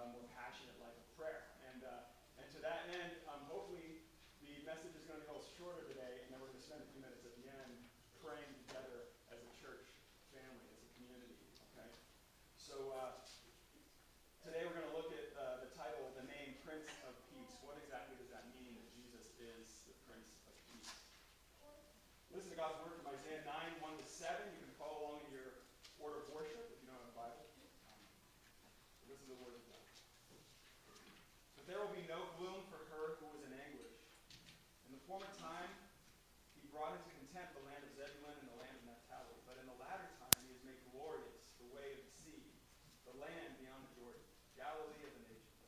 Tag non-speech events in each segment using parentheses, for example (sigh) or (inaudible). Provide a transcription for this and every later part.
uh, more passionate life of prayer. And, uh, and to that end, um, hopefully the message is going to be a little shorter today, and then we're going to spend a few minutes at the end praying together as a church family, as a community. Okay? So uh, today we're going to look at uh, the title, the name Prince of Peace. What exactly does that mean that Jesus is the Prince of Peace? Listen to God's word from Isaiah 9, 1 to 7. You can follow along in your order of worship if you don't have a Bible. Um, this is the word of God. But there will be no gloom for her who was in anguish. In the former time, he brought into contempt the land of Zebulun and the land of Naphtali. But in the latter time, he has made glorious the way of the sea, the land beyond the Jordan, Galilee of the nations.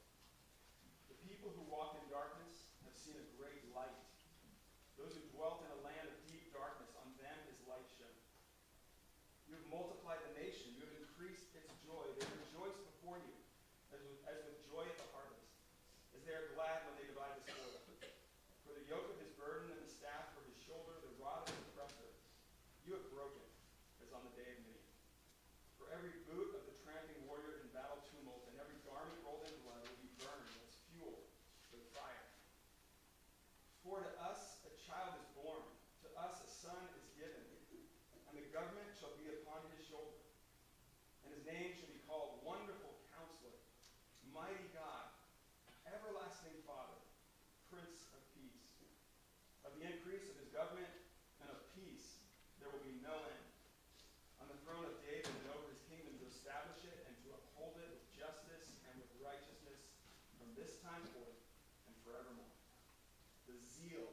The people who walked in darkness have seen a great light. Those who dwelt in a land of deep darkness, on them is light shone. You have multiplied the nation. You have increased its joy. They rejoice before you as with, as with joy at the harvest, as they are glad when they divide the spoil. For the yoke of his burden and the staff for his shoulder, the rod of his oppressor, you have broken, as on the day of Midian. For every boot of the tramping warrior in battle tumult and every garment rolled in blood will be burned as fuel for the fire. For to us a child is born, to us a son is given, and the government shall be upon his shoulder. And his name shall be called Wonderful Counselor, Mighty God, Everlasting Father, Prince of Peace. Of the increase of his government and of peace there will be no end. On the throne of David and over his kingdom to establish it and to uphold it with justice and with righteousness from this time forth and forevermore. The zeal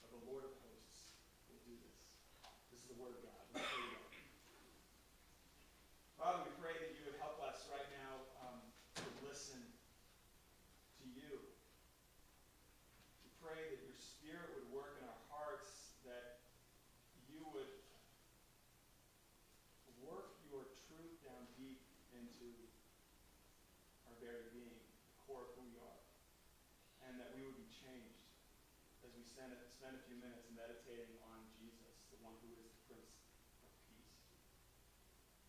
of the Lord of hosts will do this. This is the word of God. Father, we pray that you would help us right now um, to listen to you. We pray that your Spirit would work in our hearts, that you would work your truth down deep into our very being, the core of who we are, and that we would be changed as we spend, spend a few minutes meditating on Jesus, the one who is the Prince of Peace.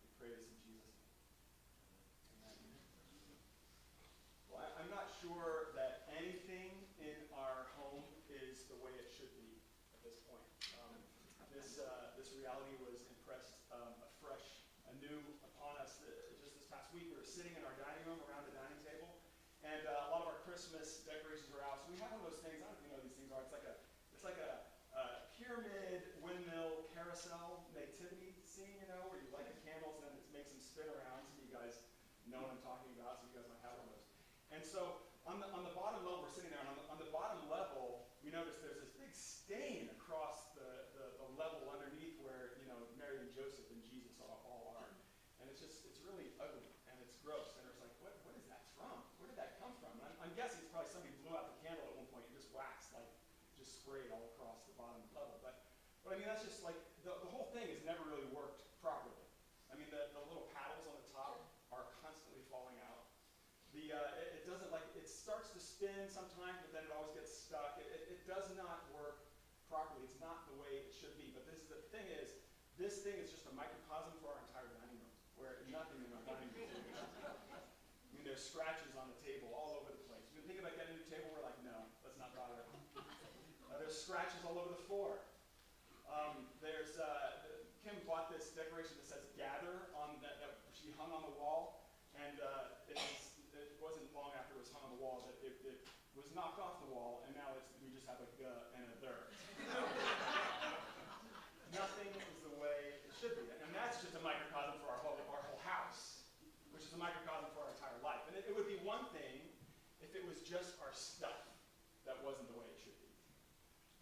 We pray this in Jesus' name. Amen. Well, I, I'm not sure that anything in our home is the way it should be at this point. Um, this, uh, this reality was impressed um, afresh, anew upon us th- just this past week. We were sitting in our dining room around the dining table, and uh, a lot of our Christmas decorations are out. So we have one of those things. I don't you know these things are. It's like a, it's like a, uh pyramid windmill carousel nativity scene, you know, where you light the candles and it makes them spin around. Some of you guys know what I'm talking about. Of you guys might have one of those. And so on the, on the bottom level, we're sitting there, and on the, on the bottom level, we notice there's this big stain across the, the, the level underneath where, you know, Mary and Joseph and Jesus all, all are. And it's just, it's really ugly, and it's gross. And it's like, what, what is that from? Where did that come from? And I'm, I'm guessing it's probably somebody blew out the candle at one point and just waxed, like, just sprayed all across the bottom level. But, but I mean, that's just like, the, the whole thing has never really worked properly. I mean, the, the little paddles on the top are constantly falling out. The, uh, it, it doesn't like, it starts to spin sometimes, but then it always gets stuck. It, it, it does not work properly. It's not the way it should be. But this, the thing is, this thing is just a microcosm for our entire dining room, where nothing in our dining room I mean, there's scratches on the table all over the place. We've been thinking about getting a new table. We're like, no, let's not bother. Uh, there's scratches all over the floor. Um, there's uh, Kim bought this decoration that says "Gather" on that, that she hung on the wall, and uh, it, was, wasn't long after it was hung on the wall that it, it was knocked off the wall, and now it's we just have a G and a der. Nothing is the way it should be, and that's just a microcosm for our whole our whole house, which is a microcosm for our entire life. And it, it would be one thing if it was just our stuff that wasn't the way it should be.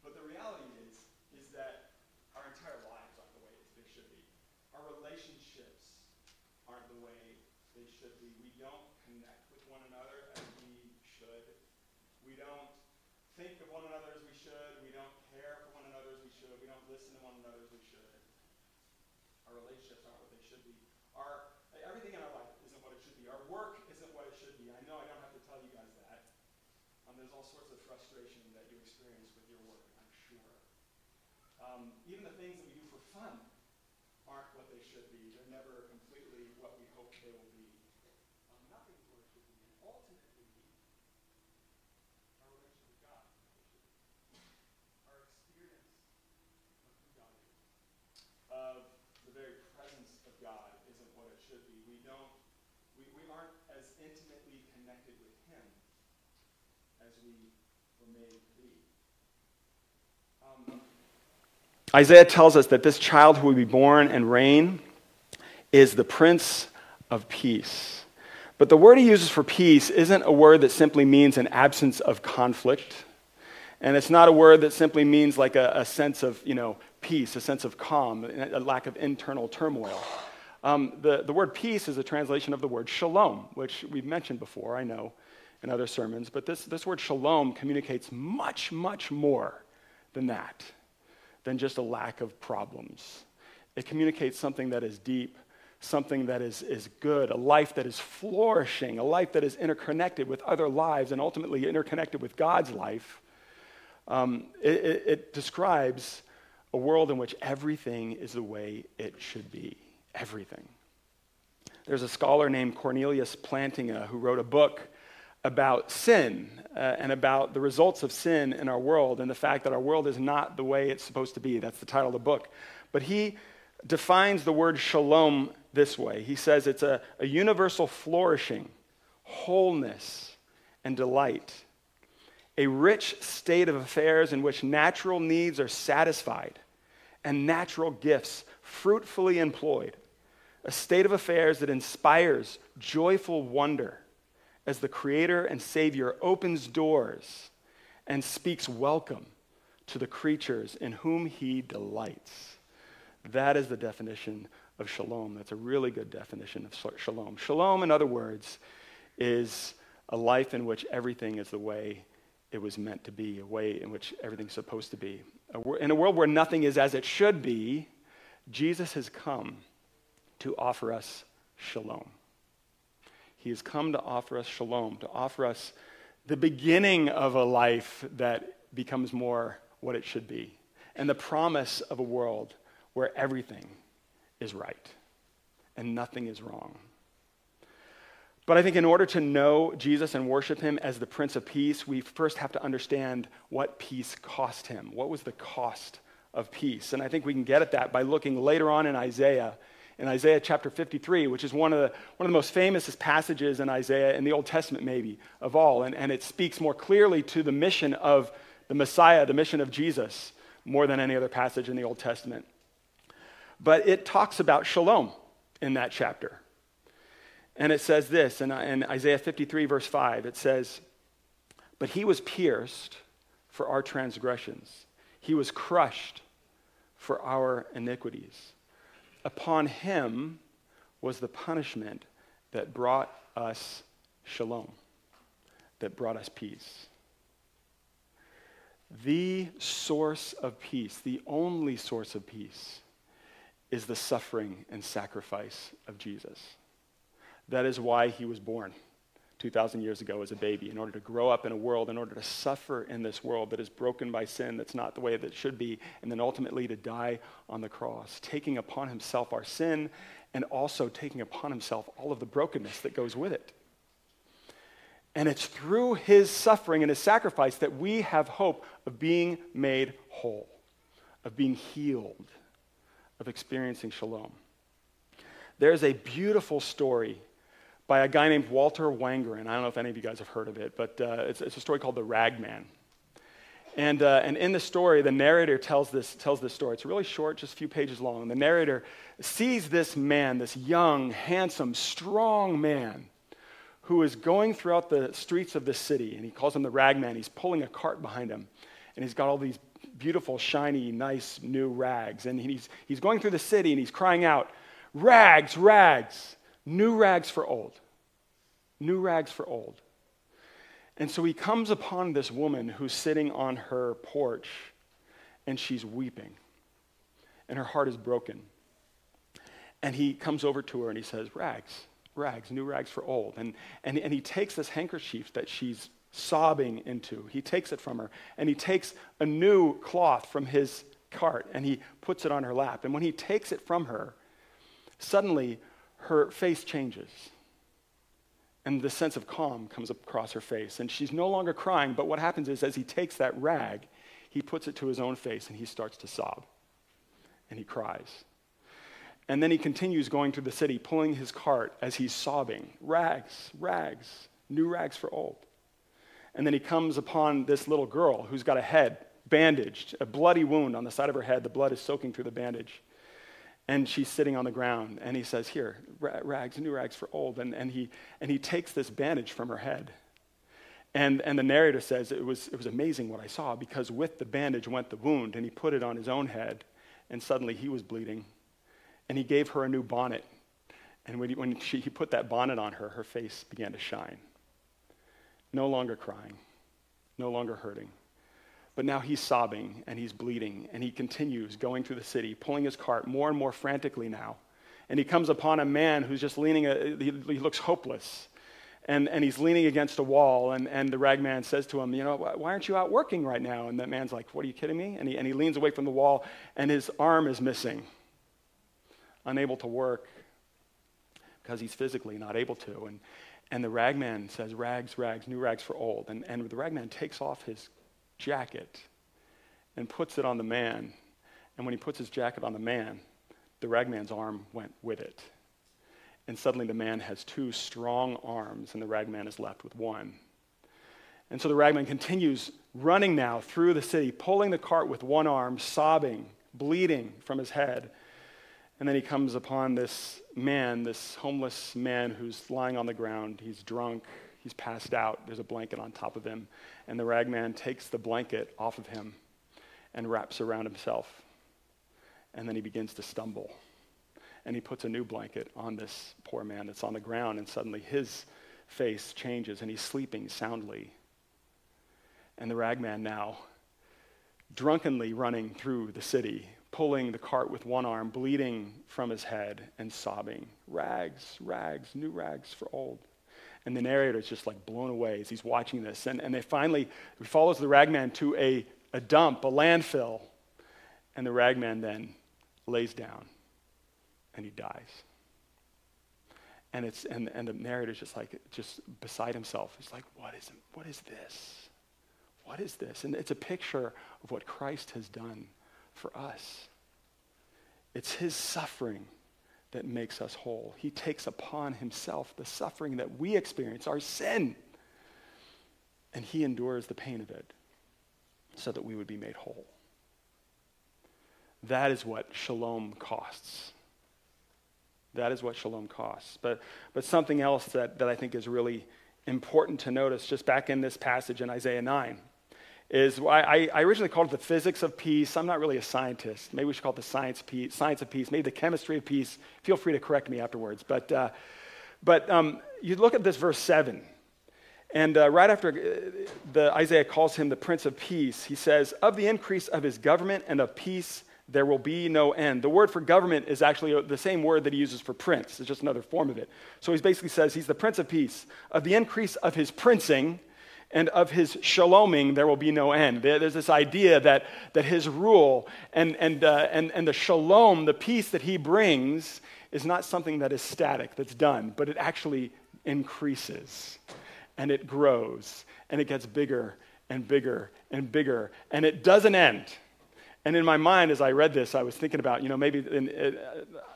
But the reality is, is that our entire lives aren't the way they should be. Our relationships aren't the way they should be. We don't connect with one another as we should. We don't think of one another as we should. We don't care for one another as we should. We don't listen to one another as we should. Our relationships aren't what they should be. Our everything in our life isn't what it should be. Our work isn't what it should be. I know I don't have to tell you guys that. Um, there's all sorts of frustration that you experience with your work, I'm sure. Um, even the things that we do for fun aren't what they should be. They're never completely what we hope they will be. The very presence of God isn't what it should be. We don't, we, we aren't as intimately connected with Him as we were made to be. Um, Isaiah tells us that this child who will be born and reign is the Prince of Peace. But the word he uses for peace isn't a word that simply means an absence of conflict. And it's not a word that simply means like a, a sense of, you know, peace, a sense of calm, a lack of internal turmoil. Um, the, the word peace is a translation of the word shalom, which we've mentioned before, I know, in other sermons. But this, this word shalom communicates much, much more than that, than just a lack of problems. It communicates something that is deep something that is, is good, a life that is flourishing, a life that is interconnected with other lives and ultimately interconnected with God's life. Um, it, it, it describes a world in which everything is the way it should be. Everything. There's a scholar named Cornelius Plantinga who wrote a book about sin uh, and about the results of sin in our world and the fact that our world is not the way it's supposed to be. That's the title of the book. But he defines the word shalom this way He says it's a, a universal flourishing, wholeness, and delight, a rich state of affairs in which natural needs are satisfied and natural gifts fruitfully employed, a state of affairs that inspires joyful wonder as the Creator and Savior opens doors and speaks welcome to the creatures in whom He delights. That is the definition of shalom. That's a really good definition of shalom. Shalom, in other words, is a life in which everything is the way it was meant to be, a way in which everything's supposed to be. In a world where nothing is as it should be, Jesus has come to offer us shalom. He has come to offer us shalom, to offer us the beginning of a life that becomes more what it should be, and the promise of a world where everything is right and nothing is wrong. But I think in order to know Jesus and worship him as the Prince of Peace, we first have to understand what peace cost him. What was the cost of peace? And I think we can get at that by looking later on in Isaiah, in Isaiah chapter 53, which is one of the, one of the most famous passages in Isaiah, in the Old Testament maybe, of all. And, and it speaks more clearly to the mission of the Messiah, the mission of Jesus, more than any other passage in the Old Testament. But it talks about shalom in that chapter. And it says this in, in Isaiah 53, verse 5 it says, But he was pierced for our transgressions, he was crushed for our iniquities. Upon him was the punishment that brought us shalom, that brought us peace. The source of peace, the only source of peace, is the suffering and sacrifice of Jesus. That is why he was born 2,000 years ago as a baby, in order to grow up in a world, in order to suffer in this world that is broken by sin, that's not the way that it should be, and then ultimately to die on the cross, taking upon himself our sin and also taking upon himself all of the brokenness that goes with it. And it's through his suffering and his sacrifice that we have hope of being made whole, of being healed of experiencing shalom. There's a beautiful story by a guy named Walter Wangerin. I don't know if any of you guys have heard of it, but uh, it's, it's, a story called The Ragman. And, uh, and in the story, the narrator tells this, tells this story. It's really short, just a few pages long. And The narrator sees this man, this young, handsome, strong man, who is going throughout the streets of the city. And he calls him the ragman. He's pulling a cart behind him. And he's got all these beautiful, shiny, nice new rags. And he's, he's going through the city and he's crying out, Rags, rags, new rags for old. New rags for old. And so he comes upon this woman who's sitting on her porch and she's weeping. And her heart is broken. And he comes over to her and he says, Rags, rags, new rags for old. And, and, and he takes this handkerchief that she's sobbing into. He takes it from her, and he takes a new cloth from his cart and he puts it on her lap. And when he takes it from her, suddenly her face changes. And the sense of calm comes across her face. And she's no longer crying, but what happens is, as he takes that rag, he puts it to his own face and he starts to sob. And he cries. And then he continues going through the city, pulling his cart as he's sobbing rags, rags, new rags for old. And then he comes upon this little girl who's got a head bandaged, a bloody wound on the side of her head. The blood is soaking through the bandage. And she's sitting on the ground. And he says, Here, rags, new rags for old. And, and, he, and he takes this bandage from her head. And, and the narrator says it was, it was amazing what I saw because with the bandage went the wound, and he put it on his own head, and suddenly he was bleeding. And he gave her a new bonnet. And when, he, when she, he put that bonnet on her, her face began to shine. No longer crying, no longer hurting. But now he's sobbing and he's bleeding, and he continues going through the city, pulling his cart more and more frantically now. And he comes upon a man who's just leaning, uh, he, he looks hopeless. And, and he's leaning against a wall, and, and the ragman says to him, You know, why aren't you out working right now? And that man's like, What are you kidding me? And he, and he leans away from the wall, and his arm is missing, unable to work because he's physically not able to. And, and the ragman says, Rags, rags, new rags for old. And, and the ragman takes off his jacket and puts it on the man. And when he puts his jacket on the man, the ragman's arm went with it. And suddenly the man has two strong arms, and the ragman is left with one. And so the ragman continues running now through the city, pulling the cart with one arm, sobbing, bleeding from his head. And then he comes upon this man, this homeless man who's lying on the ground. He's drunk, he's passed out, there's a blanket on top of him. And the ragman takes the blanket off of him and wraps around himself. And then he begins to stumble. And he puts a new blanket on this poor man that's on the ground, and suddenly his face changes and he's sleeping soundly. And the ragman now, drunkenly running through the city, pulling the cart with one arm, bleeding from his head, and sobbing, Rags, rags, new rags for old. And the narrator is just like blown away as he's watching this. And, and they finally, he follows the ragman to a, a dump, a landfill. And the ragman then lays down and he dies. And, it's, and, and the narrator's just like, just beside himself. He's like, what is, what is this? What is this? And it's a picture of what Christ has done for us. It's his suffering that makes us whole. He takes upon himself the suffering that we experience, our sin, and he endures the pain of it so that we would be made whole. That is what shalom costs. That is what shalom costs. But, but something else that, that I think is really important to notice, just back in this passage in Isaiah 9, is I, I originally called it the physics of peace. I'm not really a scientist. Maybe we should call it the science, peace, science of peace, maybe the chemistry of peace. Feel free to correct me afterwards. But, uh, but um, you look at this verse 7, and uh, right after uh, the, Isaiah calls him the Prince of Peace, he says, Of the increase of his government and of peace, there will be no end. The word for government is actually uh, the same word that he uses for prince, it's just another form of it. So he basically says he's the Prince of Peace. Of the increase of his princing, and of his shaloming there will be no end. There's this idea that, that his rule and, and, uh, and, and the shalom, the peace that he brings, is not something that is static, that's done, but it actually increases and it grows and it gets bigger and bigger and bigger and it doesn't end. And in my mind, as I read this, I was thinking about, you know, maybe in, uh,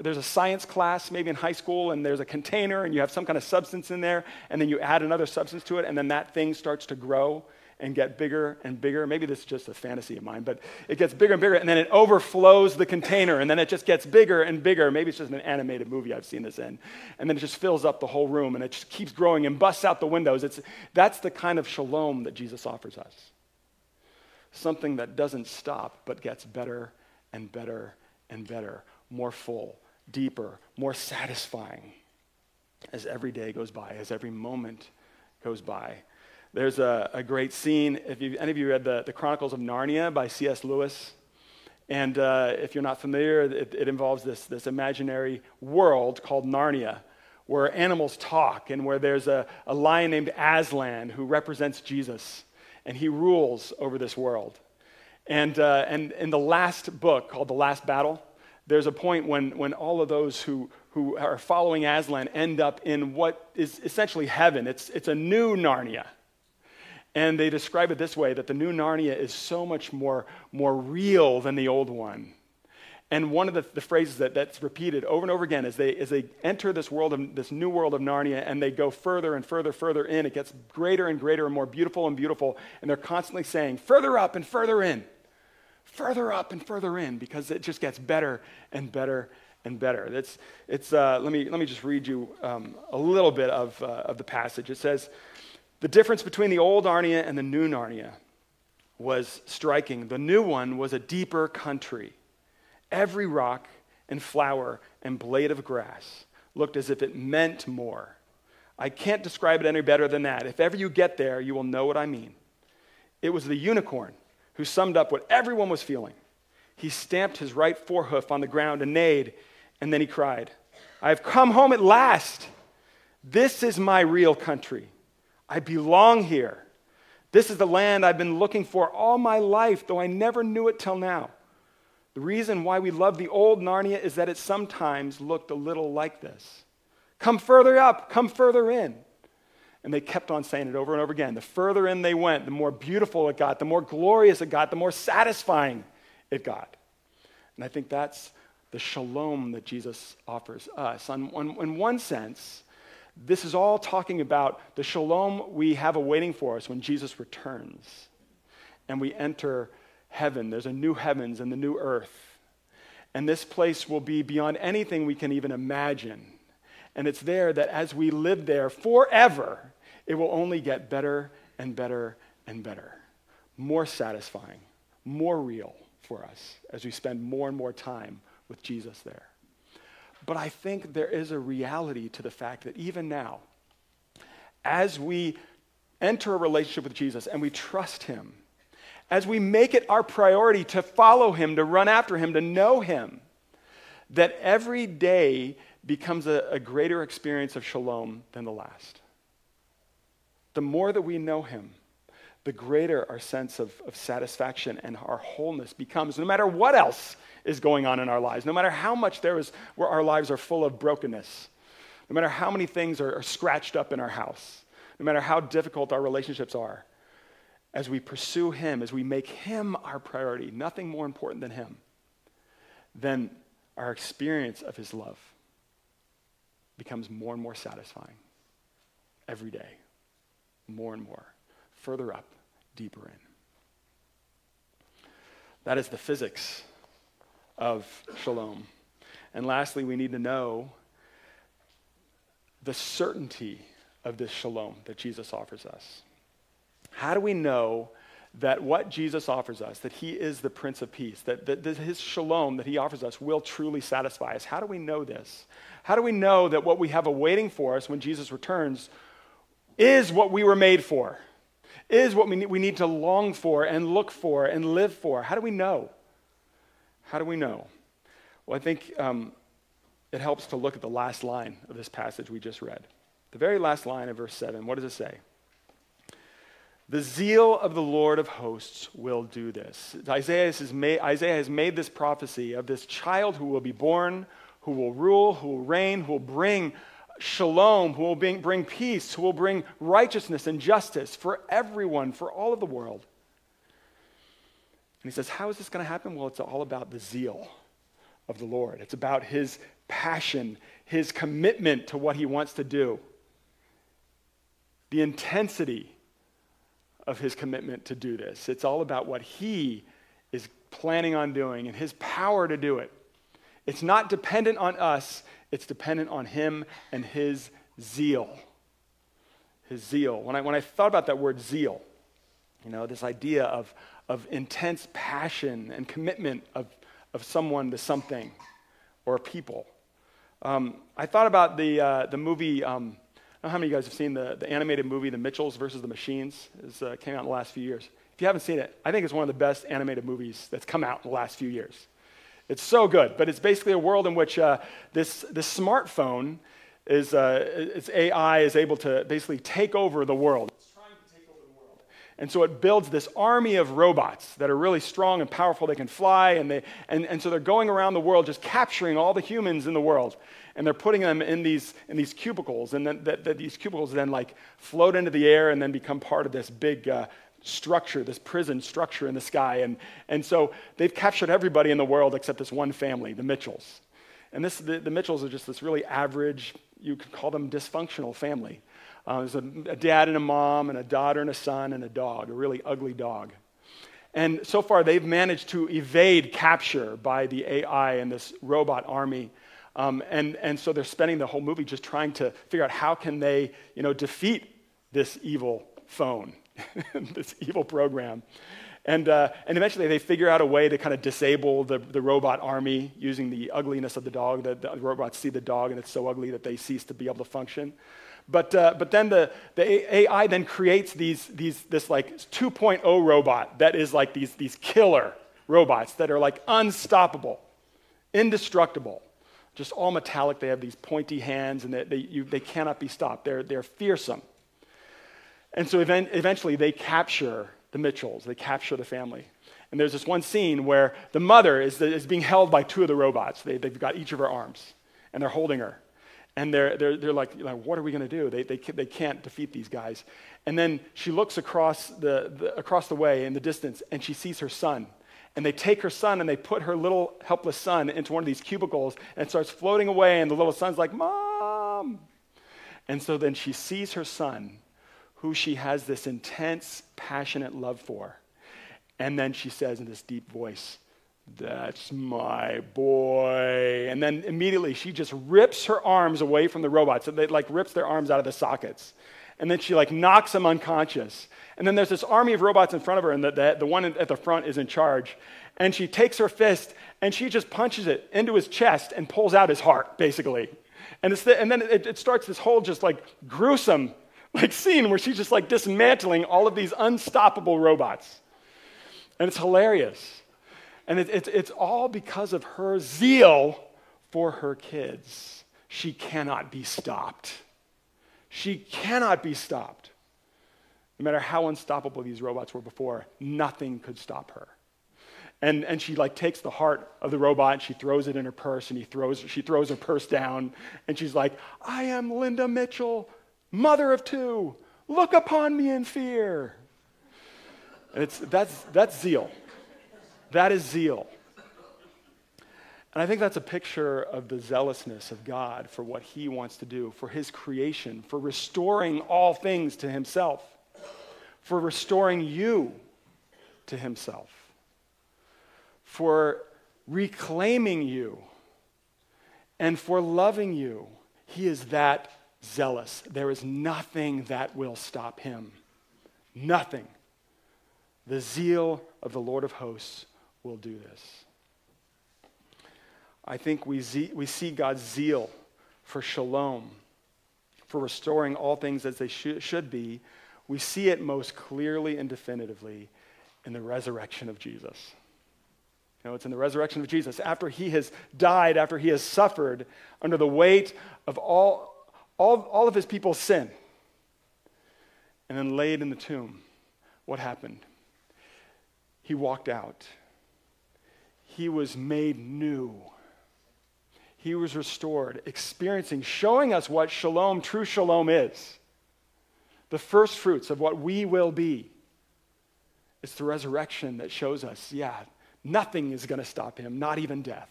there's a science class maybe in high school and there's a container and you have some kind of substance in there and then you add another substance to it and then that thing starts to grow and get bigger and bigger. Maybe this is just a fantasy of mine, but it gets bigger and bigger and then it overflows the container and then it just gets bigger and bigger. Maybe it's just an animated movie I've seen this in. And then it just fills up the whole room and it just keeps growing and busts out the windows. It's, that's the kind of shalom that Jesus offers us. Something that doesn't stop but gets better and better and better, more full, deeper, more satisfying as every day goes by, as every moment goes by. There's a, a great scene. If you, any of you read the, the Chronicles of Narnia by C.S. Lewis, and uh, if you're not familiar, it, it, involves this, this imaginary world called Narnia, where animals talk and where there's a, a lion named Aslan who represents Jesus, and he rules over this world. And, uh, and in the last book called The Last Battle, there's a point when, when all of those who, who are following Aslan end up in what is essentially heaven. It's, it's a new Narnia. And they describe it this way that the new Narnia is so much more, more real than the old one. And one of the, the phrases that, that's repeated over and over again is they, as they enter this world of this new world of Narnia and they go further and further, further in, it gets greater and greater and more beautiful and beautiful. And they're constantly saying, further up and further in, further up and further in, because it just gets better and better and better. It's, it's, uh, let, me, let me just read you um, a little bit of, uh, of the passage. It says, The difference between the old Narnia and the new Narnia was striking. The new one was a deeper country Every rock and flower and blade of grass looked as if it meant more. I can't describe it any better than that. If ever you get there, you will know what I mean. It was the unicorn who summed up what everyone was feeling. He stamped his right forehoof on the ground and neighed, and then he cried, I have come home at last. This is my real country. I belong here. This is the land I've been looking for all my life, though I never knew it till now. The reason why we love the old Narnia is that it sometimes looked a little like this. Come further up, come further in. And they kept on saying it over and over again. The further in they went, the more beautiful it got, the more glorious it got, the more satisfying it got. And I think that's the shalom that Jesus offers us. On, on, in one sense, this is all talking about the shalom we have awaiting for us when Jesus returns and we enter heaven. There's a new heavens and the new earth. And this place will be beyond anything we can even imagine. And it's there that as we live there forever, it will only get better and better and better. More satisfying, more real for us as we spend more and more time with Jesus there. But I think there is a reality to the fact that even now, as we enter a relationship with Jesus and we trust Him, as we make it our priority to follow him, to run after him, to know him, that every day becomes a, a, greater experience of shalom than the last. The more that we know him, the greater our sense of, of satisfaction and our wholeness becomes, no matter what else is going on in our lives, no matter how much there is where our lives are full of brokenness, no matter how many things are, are scratched up in our house, no matter how difficult our relationships are as we pursue Him, as we make Him our priority, nothing more important than Him, then our experience of His love becomes more and more satisfying every day, more and more, further up, deeper in. That is the physics of shalom. And lastly, we need to know the certainty of this shalom that Jesus offers us. How do we know that what Jesus offers us, that he is the Prince of Peace, that, that, that, his shalom that he offers us will truly satisfy us? How do we know this? How do we know that what we have awaiting for us when Jesus returns is what we were made for? Is what we need, we need to long for and look for and live for? How do we know? How do we know? Well, I think um, it helps to look at the last line of this passage we just read. The very last line of verse 7. What does it say? The zeal of the Lord of hosts will do this. Isaiah has, made, Isaiah has made this prophecy of this child who will be born, who will rule, who will reign, who will bring shalom, who will bring, bring peace, who will bring righteousness and justice for everyone, for all of the world. And he says, How is this going to happen? Well, it's all about the zeal of the Lord. It's about his passion, his commitment to what he wants to do, the intensity of his commitment to do this. It's all about what he is planning on doing and his power to do it. It's not dependent on us, it's dependent on him and his zeal. His zeal. When I, when I thought about that word zeal, you know, this idea of, of intense passion and commitment of, of someone to something or people, um, I thought about the, uh, the movie. Um, know how many of you guys have seen the, the animated movie, The Mitchells versus the Machines? It uh, came out in the last few years. If you haven't seen it, I think it's one of the best animated movies that's come out in the last few years. It's so good, but it's basically a world in which uh, this, this smartphone is, uh, its AI is able to basically take over the world. It's trying to take over the world. And so it builds this army of robots that are really strong and powerful. They can fly, and, they, and, and so they're going around the world just capturing all the humans in the world. And they're putting them in these, in these cubicles. And then that, that these cubicles then like float into the air and then become part of this big uh, structure, this prison structure in the sky. And, and so they've captured everybody in the world except this one family, the Mitchells. And this, the, the Mitchells are just this really average, you could call them dysfunctional family. Uh, there's a, a dad and a mom, and a daughter and a son, and a dog, a really ugly dog. And so far, they've managed to evade capture by the AI and this robot army. Um, and, and so they're spending the whole movie just trying to figure out how can they, you know, defeat this evil phone, (laughs) this evil program. And, uh, and eventually they figure out a way to kind of disable the, the robot army using the ugliness of the dog. The, the robots see the dog and it's so ugly that they cease to be able to function. But, uh, but then the, the AI then creates these, these, this like 2.0 robot that is like these, these killer robots that are like unstoppable, indestructible, just all metallic. They have these pointy hands and they, they, you, they cannot be stopped. They're, they're fearsome. And so event, eventually they capture the Mitchells, they capture the family. And there's this one scene where the mother is, is being held by two of the robots. They, they've got each of her arms, and they're holding her. And they're, they're, they're like, what are we going to do? They, they, they can't defeat these guys. And then she looks across the, the, across the way in the distance, and she sees her son. And they take her son and they put her little helpless son into one of these cubicles, and starts floating away, and the little son's like, Mom! And so then she sees her son who she has this intense, passionate love for. And then she says in this deep voice, That's my boy. And then immediately she just rips her arms away from the robots. And they like rips their arms out of the sockets. And then she like knocks them unconscious. And then there's this army of robots in front of her, and the, the, the one at the front is in charge. And she takes her fist and she just punches it into his chest and pulls out his heart, basically. And, the, and then it, it starts this whole just like gruesome like scene where she's just like dismantling all of these unstoppable robots. And it's hilarious. And it, it, it's all because of her zeal for her kids. She cannot be stopped. She cannot be stopped. No matter how unstoppable these robots were before, nothing could stop her. And, and she like takes the heart of the robot and she throws it in her purse and he throws, she throws her purse down and she's like, I am Linda Mitchell mother of two, look upon me in fear. It's, that's, that's zeal. That is zeal. And I think that's a picture of the zealousness of God for what he wants to do, for his creation, for restoring all things to himself, for restoring you to himself, for reclaiming you, and for loving you. He is that zealous. There is nothing that will stop him. Nothing. The zeal of the Lord of hosts will do this. I think we, ze- we see God's zeal for shalom, for restoring all things as they sh- should be. We see it most clearly and definitively in the resurrection of Jesus. You know, it's in the resurrection of Jesus. After he has died, after he has suffered under the weight of all, all, all of his people sin and then laid in the tomb. What happened? He walked out. He was made new. He was restored, experiencing, showing us what shalom, true shalom is. The first fruits of what we will be. It's the resurrection that shows us, yeah, nothing is going to stop him, not even death.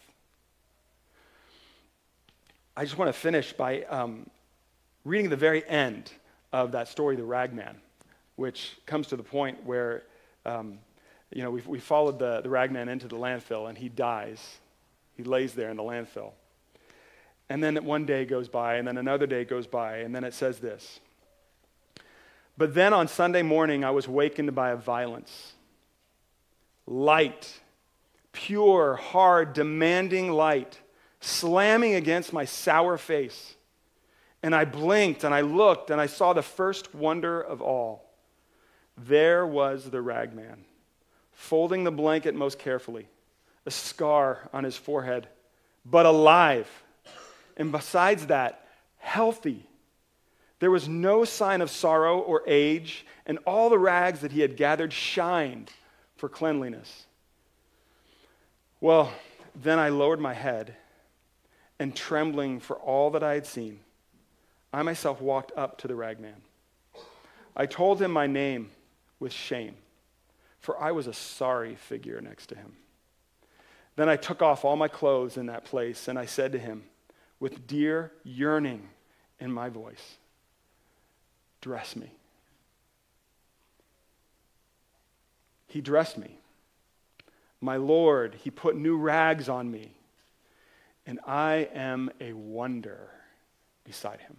I just want to finish by um, reading the very end of that story, The Ragman, which comes to the point where, um, you know, we we followed the, the ragman into the landfill and he dies. He lays there in the landfill. And then one day goes by, and then another day goes by, and then it says this. But then on Sunday morning, I was wakened by a violence. Light, pure, hard, demanding light, slamming against my sour face. And I blinked and I looked and I saw the first wonder of all. There was the ragman, folding the blanket most carefully, a scar on his forehead, but alive. And besides that, healthy. There was no sign of sorrow or age, and all the rags that he had gathered shined for cleanliness. Well, then I lowered my head, and trembling for all that I had seen, I myself walked up to the ragman. I told him my name with shame, for I was a sorry figure next to him. Then I took off all my clothes in that place, and I said to him, with dear yearning in my voice, Dress me. He dressed me. My Lord, He put new rags on me, and I am a wonder beside Him.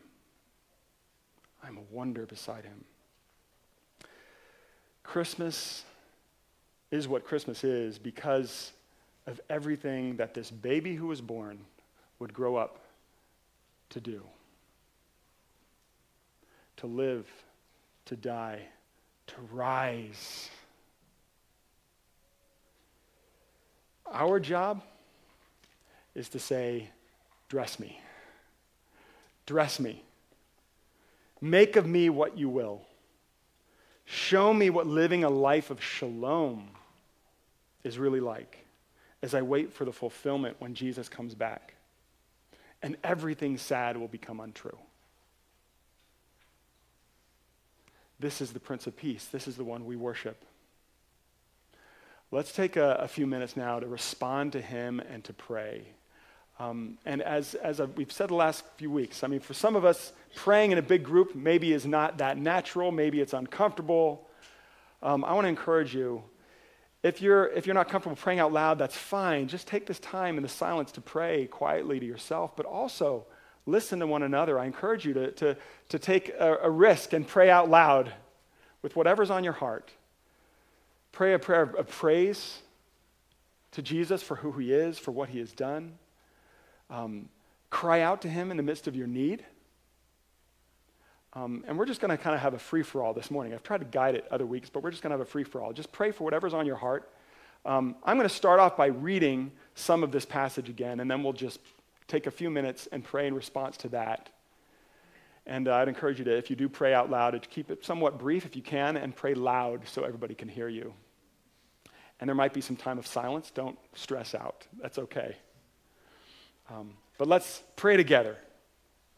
I'm a wonder beside Him. Christmas is what Christmas is because of everything that this baby who was born would grow up to do to live, to die, to rise. Our job is to say, Dress me. Dress me. Make of me what you will. Show me what living a life of shalom is really like as I wait for the fulfillment when Jesus comes back. And everything sad will become untrue. This is the Prince of Peace. This is the one we worship. Let's take a, a few minutes now to respond to him and to pray. Um, and as, as we've said the last few weeks, I mean, for some of us, praying in a big group maybe is not that natural, maybe it's uncomfortable. Um, I want to encourage you if you're, if you're not comfortable praying out loud, that's fine. Just take this time in the silence to pray quietly to yourself, but also listen to one another. I encourage you to, to, to take a, a risk and pray out loud with whatever's on your heart. Pray a prayer of praise to Jesus for who he is, for what he has done. Um, cry out to him in the midst of your need. Um, and we're just going to kind of have a free for all this morning. I've tried to guide it other weeks, but we're just going to have a free for all. Just pray for whatever's on your heart. Um, I'm going to start off by reading some of this passage again, and then we'll just take a few minutes and pray in response to that. And uh, I'd encourage you to, if you do pray out loud, to keep it somewhat brief if you can, and pray loud so everybody can hear you. And there might be some time of silence. Don't stress out. That's okay. Um, but let's pray together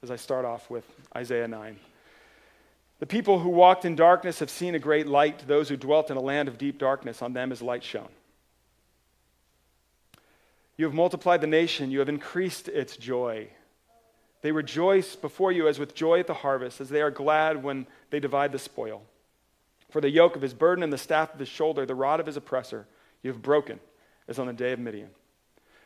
as I start off with Isaiah 9. The people who walked in darkness have seen a great light. Those who dwelt in a land of deep darkness, on them is light shone. You have multiplied the nation, you have increased its joy. They rejoice before you as with joy at the harvest, as they are glad when they divide the spoil. For the yoke of his burden and the staff of his shoulder, the rod of his oppressor, you have broken, as on the day of Midian.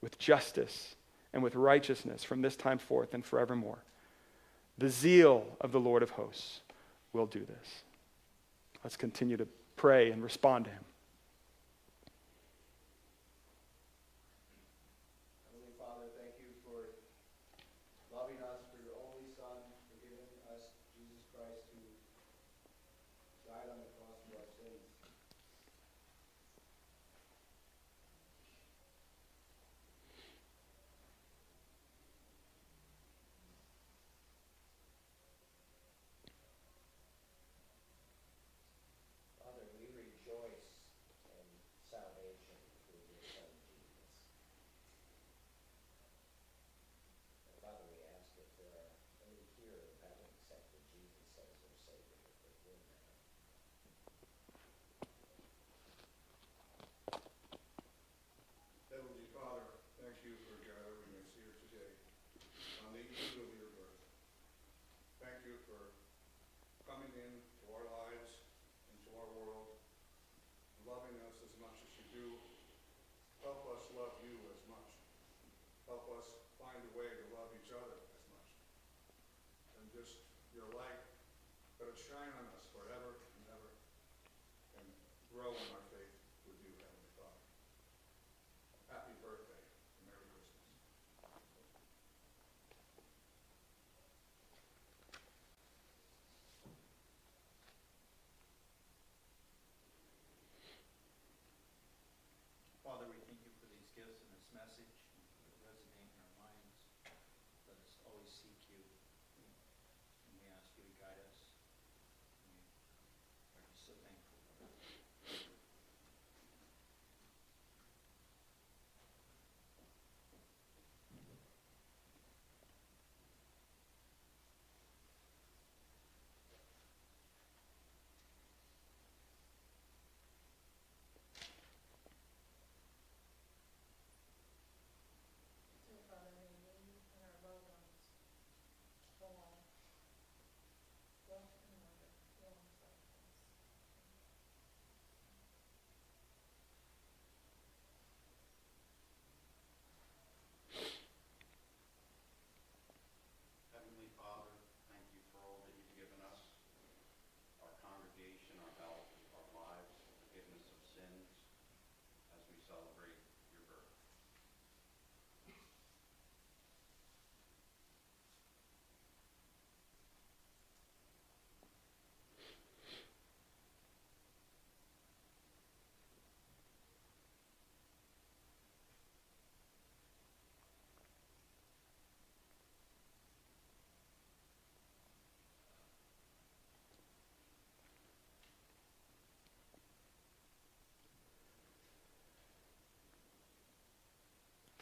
with justice and with righteousness from this time forth and forevermore. The zeal of the Lord of hosts will do this. Let's continue to pray and respond to him. Your. Thank you for coming in.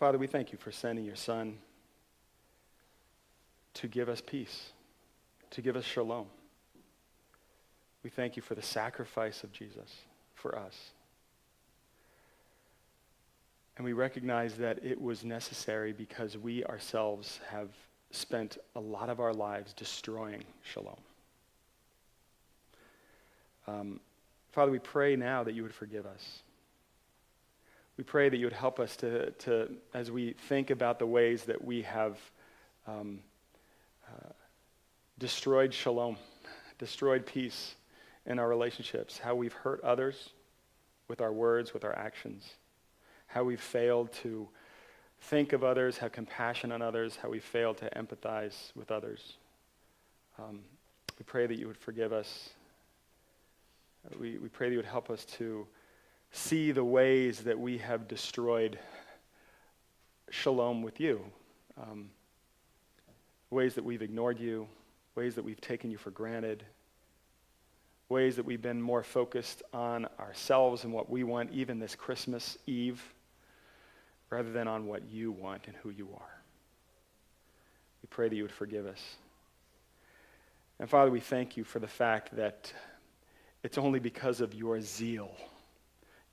Father, we thank you for sending your Son to give us peace, to give us shalom. We thank you for the sacrifice of Jesus for us. And we recognize that it was necessary because we ourselves have spent a lot of our lives destroying shalom. Um, Father, we pray now that you would forgive us. We pray that you would help us to, to as we think about the ways that we have um, uh, destroyed shalom, destroyed peace in our relationships, how we've hurt others with our words, with our actions, how we've failed to think of others, have compassion on others, how we failed to empathize with others. Um, we pray that you would forgive us. We, we pray that you would help us to see the ways that we have destroyed shalom with you, um, ways that we've ignored you, ways that we've taken you for granted, ways that we've been more focused on ourselves and what we want, even this Christmas Eve, rather than on what you want and who you are. We pray that you would forgive us. And Father, we thank you for the fact that it's only because of your zeal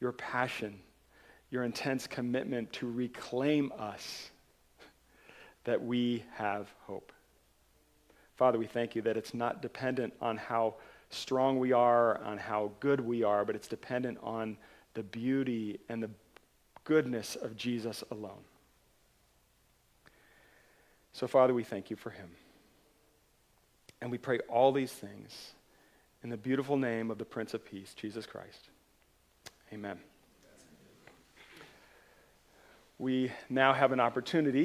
your passion, your intense commitment to reclaim us, that we have hope. Father, we thank you that it's not dependent on how strong we are, on how good we are, but it's dependent on the beauty and the goodness of Jesus alone. So, Father, we thank you for him. And we pray all these things in the beautiful name of the Prince of Peace, Jesus Christ. Amen. We now have an opportunity